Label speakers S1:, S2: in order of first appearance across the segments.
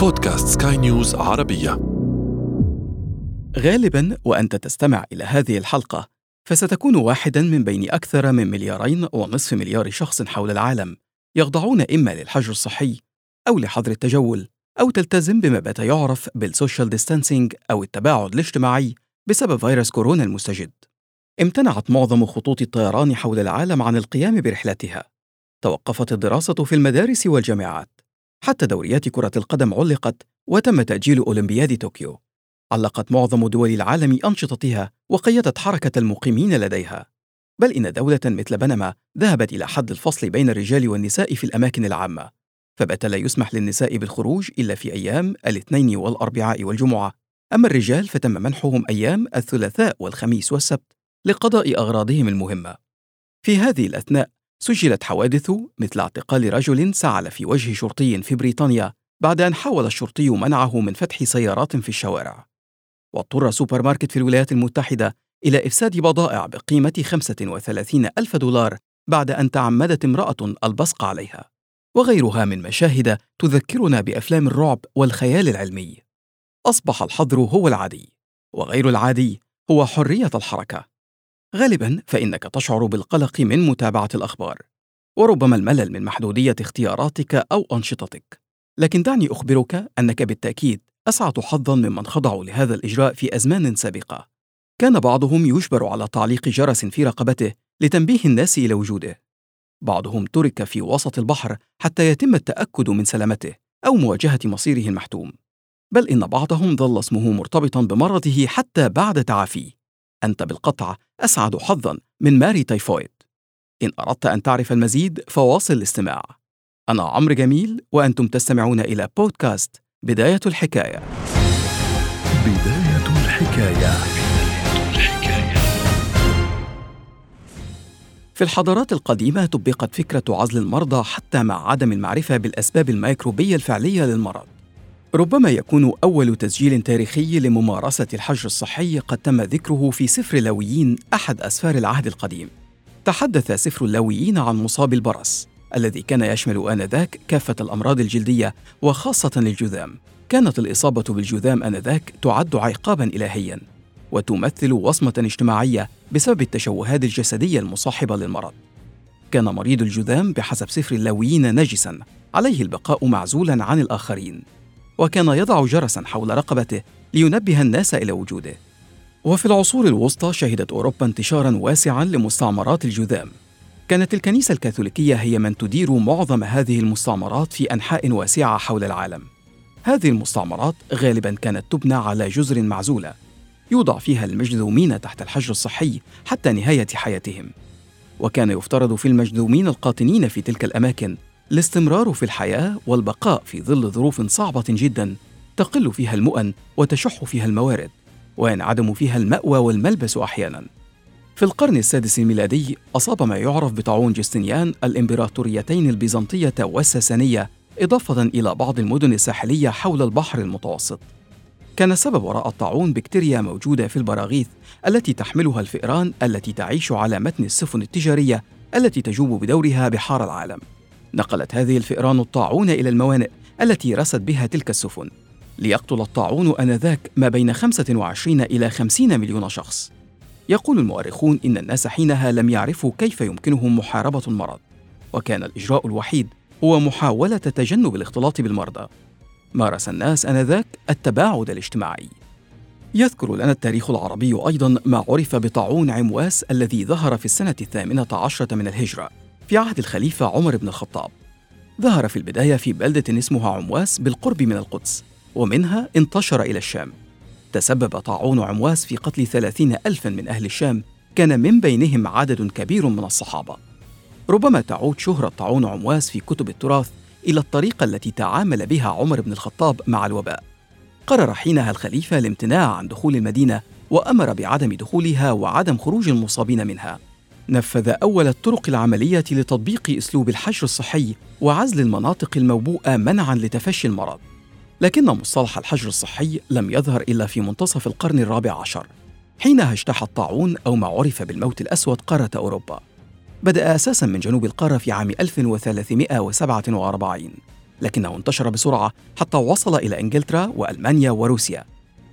S1: بودكاست سكاي نيوز عربية.
S2: غالبا وأنت تستمع إلى هذه الحلقة فستكون واحدا من بين أكثر من مليارين ونصف مليار شخص حول العالم يخضعون إما للحجر الصحي أو لحظر التجول أو تلتزم بما بات يعرف بال social distancing أو التباعد الاجتماعي بسبب فيروس كورونا المستجد. امتنعت معظم خطوط الطيران حول العالم عن القيام برحلتها. توقفت الدراسة في المدارس والجامعات. حتى دوريات كرة القدم علقت وتم تأجيل أولمبياد طوكيو. علقت معظم دول العالم أنشطتها وقيدت حركة المقيمين لديها. بل إن دولة مثل بنما ذهبت إلى حد الفصل بين الرجال والنساء في الأماكن العامة، فبات لا يسمح للنساء بالخروج إلا في أيام الاثنين والأربعاء والجمعة، أما الرجال فتم منحهم أيام الثلاثاء والخميس والسبت لقضاء أغراضهم المهمة. في هذه الأثناء سجلت حوادث مثل اعتقال رجل سعل في وجه شرطي في بريطانيا بعد أن حاول الشرطي منعه من فتح سيارات في الشوارع. واضطر سوبر ماركت في الولايات المتحدة إلى إفساد بضائع بقيمة 35 ألف دولار بعد أن تعمدت امرأة البصق عليها. وغيرها من مشاهد تذكرنا بأفلام الرعب والخيال العلمي. أصبح الحظر هو العادي وغير العادي هو حرية الحركة. غالبا فإنك تشعر بالقلق من متابعة الأخبار وربما الملل من محدودية اختياراتك أو أنشطتك. لكن دعني أخبرك أنك بالتأكيد أسعد حظا ممن خضعوا لهذا الإجراء في أزمان سابقة. كان بعضهم يجبر على تعليق جرس في رقبته لتنبيه الناس إلى وجوده. بعضهم ترك في وسط البحر حتى يتم التأكد من سلامته أو مواجهة مصيره المحتوم. بل إن بعضهم ظل اسمه مرتبطا بمرضه حتى بعد تعافيه. أنت بالقطع أسعد حظا من ماري تايفويد. إن أردت أن تعرف المزيد فواصل الاستماع. أنا عمرو جميل وأنتم تستمعون إلى بودكاست بداية الحكاية.
S1: بداية الحكاية.
S2: في الحضارات القديمة طبقت فكرة عزل المرضى حتى مع عدم المعرفة بالأسباب الميكروبية الفعلية للمرض. ربما يكون أول تسجيل تاريخي لممارسة الحجر الصحي قد تم ذكره في سفر اللاويين أحد أسفار العهد القديم. تحدث سفر اللاويين عن مصاب البرص الذي كان يشمل آنذاك كافة الأمراض الجلدية وخاصة الجذام. كانت الإصابة بالجذام آنذاك تعد عقابا إلهيا وتمثل وصمة اجتماعية بسبب التشوهات الجسدية المصاحبة للمرض. كان مريض الجذام بحسب سفر اللاويين نجسا عليه البقاء معزولا عن الآخرين وكان يضع جرسا حول رقبته لينبه الناس إلى وجوده. وفي العصور الوسطى شهدت أوروبا انتشارا واسعا لمستعمرات الجذام. كانت الكنيسة الكاثوليكية هي من تدير معظم هذه المستعمرات في أنحاء واسعة حول العالم. هذه المستعمرات غالبا كانت تبنى على جزر معزولة يوضع فيها المجذومين تحت الحجر الصحي حتى نهاية حياتهم. وكان يفترض في المجذومين القاطنين في تلك الأماكن الاستمرار في الحياة والبقاء في ظل ظروف صعبة جدا تقل فيها المؤن وتشح فيها الموارد وينعدم فيها المأوى والملبس أحيانا. في القرن السادس الميلادي أصاب ما يعرف بطاعون جستنيان الإمبراطوريتين البيزنطية والساسانية إضافة إلى بعض المدن الساحلية حول البحر المتوسط. كان السبب وراء الطاعون بكتيريا موجودة في البراغيث التي تحملها الفئران التي تعيش على متن السفن التجارية التي تجوب بدورها بحار العالم. نقلت هذه الفئران الطاعون إلى الموانئ التي رست بها تلك السفن. ليقتل الطاعون آنذاك ما بين 25 إلى 50 مليون شخص. يقول المؤرخون إن الناس حينها لم يعرفوا كيف يمكنهم محاربة المرض. وكان الإجراء الوحيد هو محاولة تجنب الاختلاط بالمرضى. مارس الناس آنذاك التباعد الاجتماعي. يذكر لنا التاريخ العربي أيضا ما عرف بطاعون عمواس الذي ظهر في السنة الثامنة عشرة من الهجرة. في عهد الخليفة عمر بن الخطاب. ظهر في البداية في بلدة اسمها عمواس بالقرب من القدس ومنها انتشر إلى الشام. تسبب طاعون عمواس في قتل ثلاثين ألفا من أهل الشام كان من بينهم عدد كبير من الصحابة. ربما تعود شهرة طاعون عمواس في كتب التراث إلى الطريقة التي تعامل بها عمر بن الخطاب مع الوباء. قرر حينها الخليفة الامتناع عن دخول المدينة وأمر بعدم دخولها وعدم خروج المصابين منها. نفذ أول الطرق العملية لتطبيق أسلوب الحجر الصحي وعزل المناطق الموبوءة منعا لتفشي المرض. لكن مصطلح الحجر الصحي لم يظهر إلا في منتصف القرن الرابع عشر حينها اجتاح الطاعون أو ما عرف بالموت الأسود قارة أوروبا. بدأ أساسا من جنوب القارة في عام 1347 لكنه انتشر بسرعة حتى وصل إلى إنجلترا وألمانيا وروسيا.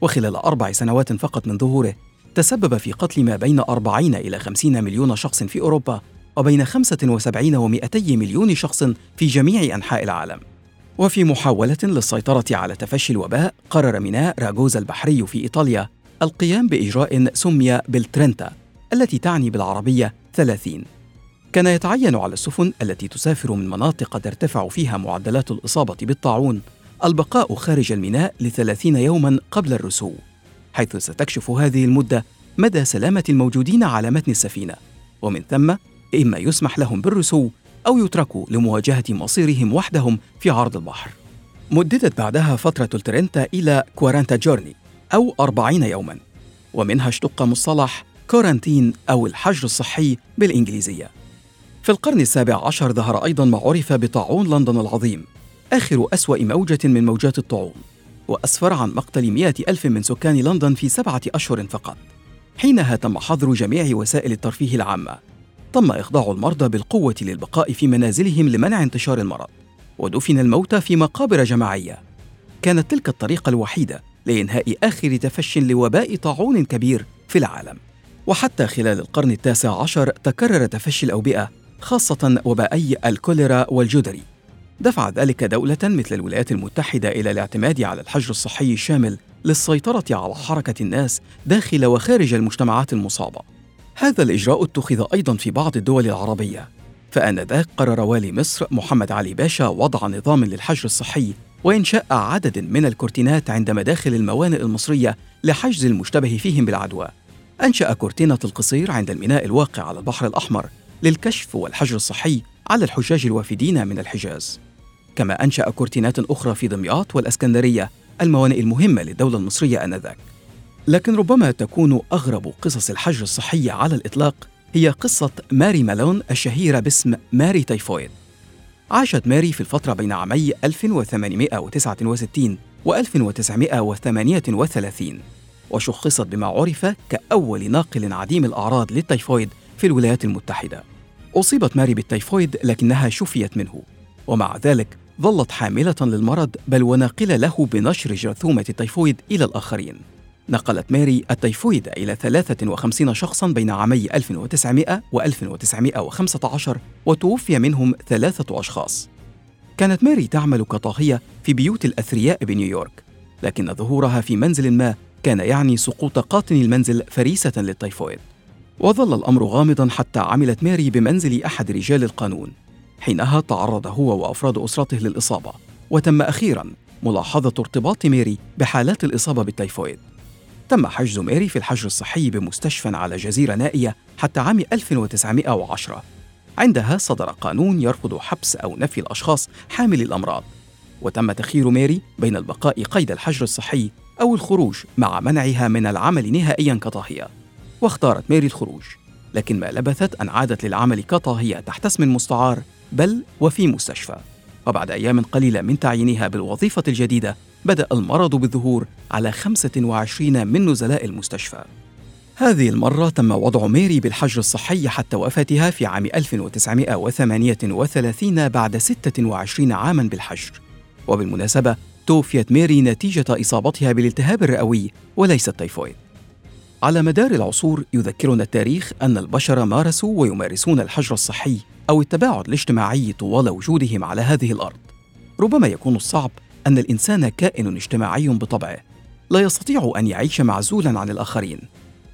S2: وخلال أربع سنوات فقط من ظهوره تسبب في قتل ما بين 40 إلى 50 مليون شخص في أوروبا وبين 75 و 200 مليون شخص في جميع أنحاء العالم. وفي محاولة للسيطرة على تفشي الوباء قرر ميناء راغوزا البحري في إيطاليا القيام بإجراء سمي بالترنتا التي تعني بالعربية ثلاثين. كان يتعين على السفن التي تسافر من مناطق ترتفع فيها معدلات الإصابة بالطاعون البقاء خارج الميناء لثلاثين يوما قبل الرسو حيث ستكشف هذه المدة مدى سلامة الموجودين على متن السفينة. ومن ثم إما يسمح لهم بالرسو أو يتركوا لمواجهة مصيرهم وحدهم في عرض البحر. مددت بعدها فترة ال trenta إلى quaranta giorni أو أربعين يوما. ومنها اشتق مصطلح quarantine أو الحجر الصحي بالإنجليزية. في القرن السابع عشر ظهر أيضا ما عرف بطاعون لندن العظيم آخر أسوأ موجة من موجات الطاعون. وأسفر عن مقتل مئة ألف من سكان لندن في سبعة أشهر فقط. حينها تم حظر جميع وسائل الترفيه العامة. تم إخضاع المرضى بالقوة للبقاء في منازلهم لمنع انتشار المرض. ودفن الموتى في مقابر جماعية. كانت تلك الطريقة الوحيدة لإنهاء آخر تفش لوباء طاعون كبير في العالم. وحتى خلال القرن التاسع عشر تكرر تفشي الأوبئة خاصة وبائي الكوليرا والجدري. دفع ذلك دولة مثل الولايات المتحدة إلى الاعتماد على الحجر الصحي الشامل للسيطرة على حركة الناس داخل وخارج المجتمعات المصابة. هذا الإجراء اتخذ أيضا في بعض الدول العربية، فآنذاك قرر والي مصر محمد علي باشا وضع نظام للحجر الصحي وإنشاء عدد من الكورتينات عند مداخل الموانئ المصرية لحجز المشتبه فيهم بالعدوى. أنشأ كورتينة القصير عند الميناء الواقع على البحر الأحمر للكشف والحجر الصحي على الحجاج الوافدين من الحجاز. كما أنشأ كورتينات أخرى في دمياط والأسكندرية الموانئ المهمة للدولة المصرية آنذاك. لكن ربما تكون أغرب قصص الحجر الصحي على الإطلاق هي قصة ماري مالون الشهيرة باسم ماري تايفويد. عاشت ماري في الفترة بين عامي 1869 و 1938 وشخصت بما عرف كأول ناقل عديم الأعراض للتيفويد في الولايات المتحدة. أصيبت ماري بالتيفويد لكنها شفيت منه ومع ذلك ظلت حاملة للمرض بل وناقلة له بنشر جرثومة التيفويد إلى الآخرين. نقلت ماري التيفويد إلى 53 شخصا بين عامي 1900 و 1915 وتوفي منهم ثلاثة أشخاص. كانت ماري تعمل كطاهية في بيوت الأثرياء بنيويورك لكن ظهورها في منزل ما كان يعني سقوط قاطن المنزل فريسة للتيفويد. وظل الأمر غامضا حتى عملت ماري بمنزل أحد رجال القانون. حينها تعرض هو وأفراد أسرته للإصابة وتم أخيرا ملاحظة ارتباط ميري بحالات الإصابة بالتيفويد تم حجز ميري في الحجر الصحي بمستشفى على جزيرة نائية حتى عام 1910 عندها صدر قانون يرفض حبس أو نفي الأشخاص حاملي الأمراض وتم تخيير ميري بين البقاء قيد الحجر الصحي أو الخروج مع منعها من العمل نهائيا كطاهية. واختارت ميري الخروج لكن ما لبثت أن عادت للعمل كطاهية تحت اسم مستعار بل وفي مستشفى. وبعد أيام قليلة من تعيينها بالوظيفة الجديدة بدأ المرض بالظهور على 25 من نزلاء المستشفى. هذه المرة تم وضع ميري بالحجر الصحي حتى وفاتها في عام 1938 بعد 26 عاما بالحجر. وبالمناسبة توفيت ميري نتيجة إصابتها بالالتهاب الرئوي وليس التيفويد. على مدار العصور يذكرنا التاريخ أن البشر مارسوا ويمارسون الحجر الصحي أو التباعد الاجتماعي طوال وجودهم على هذه الأرض. ربما يكون الصعب أن الإنسان كائن اجتماعي بطبعه. لا يستطيع أن يعيش معزولا عن الآخرين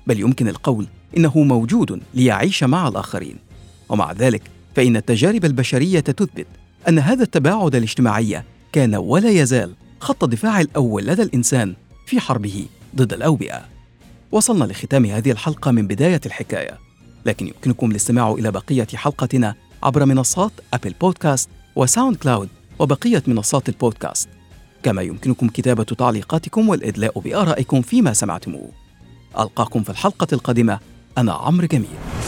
S2: بل يمكن القول إنه موجود ليعيش مع الآخرين. ومع ذلك فإن التجارب البشرية تثبت أن هذا التباعد الاجتماعي كان ولا يزال خط الدفاع الأول لدى الإنسان في حربه ضد الأوبئة. وصلنا لختام هذه الحلقة من بداية الحكاية. لكن يمكنكم الاستماع إلى بقية حلقتنا عبر منصات أبل بودكاست وساوند كلاود وبقية منصات البودكاست. كما يمكنكم كتابة تعليقاتكم والإدلاء بآرائكم فيما سمعتموه. ألقاكم في الحلقة القادمة. أنا عمرو جميل.